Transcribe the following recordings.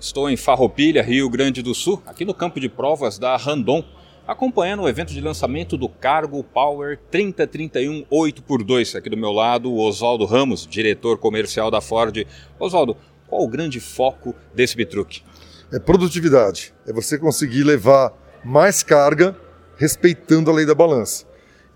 Estou em Farroupilha, Rio Grande do Sul, aqui no campo de provas da Randon, acompanhando o evento de lançamento do Cargo Power 3031 8x2. Aqui do meu lado, o Oswaldo Ramos, diretor comercial da Ford. Oswaldo, qual o grande foco desse bitruque? É produtividade. É você conseguir levar mais carga respeitando a lei da balança.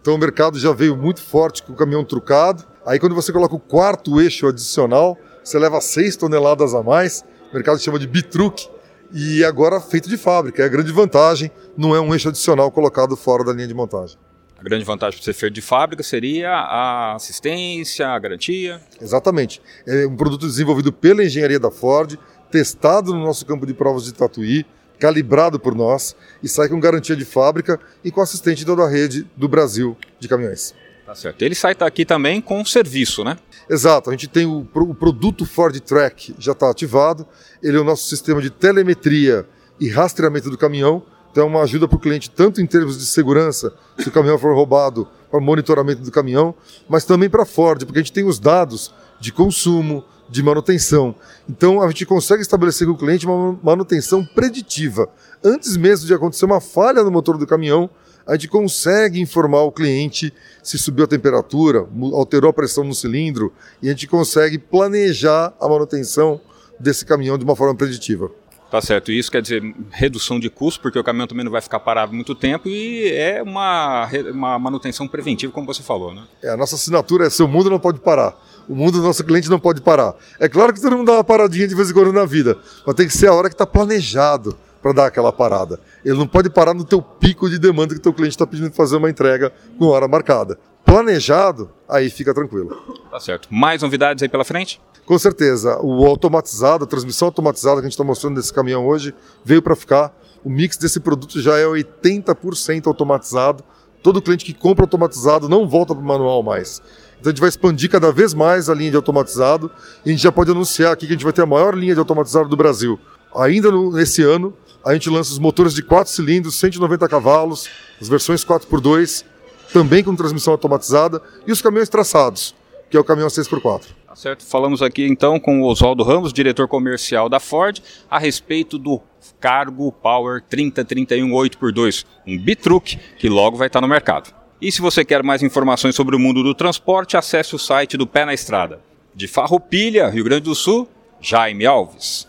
Então o mercado já veio muito forte com o caminhão trucado. Aí quando você coloca o quarto eixo adicional, você leva 6 toneladas a mais. O mercado chama de bitruque. E agora feito de fábrica. É a grande vantagem, não é um eixo adicional colocado fora da linha de montagem. A grande vantagem para ser feito de fábrica seria a assistência, a garantia? Exatamente. É um produto desenvolvido pela engenharia da Ford, testado no nosso campo de provas de Tatuí, calibrado por nós e sai com garantia de fábrica e com assistente de toda a rede do Brasil de caminhões. Tá certo. Ele sai aqui também com serviço, né? Exato. A gente tem o, o produto Ford Track já está ativado. Ele é o nosso sistema de telemetria e rastreamento do caminhão. Então é uma ajuda para o cliente tanto em termos de segurança, se o caminhão for roubado, para monitoramento do caminhão, mas também para a Ford, porque a gente tem os dados de consumo, de manutenção. Então a gente consegue estabelecer com o cliente uma manutenção preditiva. Antes mesmo de acontecer uma falha no motor do caminhão, a gente consegue informar o cliente se subiu a temperatura, alterou a pressão no cilindro e a gente consegue planejar a manutenção desse caminhão de uma forma preditiva. Tá certo. E isso quer dizer redução de custo, porque o caminhão também não vai ficar parado muito tempo e é uma, uma manutenção preventiva, como você falou, né? É, a nossa assinatura é seu mundo não pode parar. O mundo do nosso cliente não pode parar. É claro que todo mundo dá uma paradinha de vez em quando na vida, mas tem que ser a hora que está planejado para dar aquela parada. Ele não pode parar no teu pico de demanda que o teu cliente está pedindo fazer uma entrega com hora marcada. Planejado, aí fica tranquilo. Tá certo. Mais novidades aí pela frente? Com certeza. O automatizado, a transmissão automatizada que a gente está mostrando nesse caminhão hoje, veio para ficar. O mix desse produto já é 80% automatizado. Todo cliente que compra automatizado não volta para o manual mais. Então a gente vai expandir cada vez mais a linha de automatizado e a gente já pode anunciar aqui que a gente vai ter a maior linha de automatizado do Brasil. Ainda no, nesse ano, a gente lança os motores de 4 cilindros, 190 cavalos, as versões 4x2, também com transmissão automatizada, e os caminhões traçados, que é o caminhão 6x4. Tá certo. Falamos aqui então com o Oswaldo Ramos, diretor comercial da Ford, a respeito do Cargo Power 3031 8x2, um bitruck que logo vai estar no mercado. E se você quer mais informações sobre o mundo do transporte, acesse o site do Pé na Estrada. De Farroupilha, Rio Grande do Sul, Jaime Alves.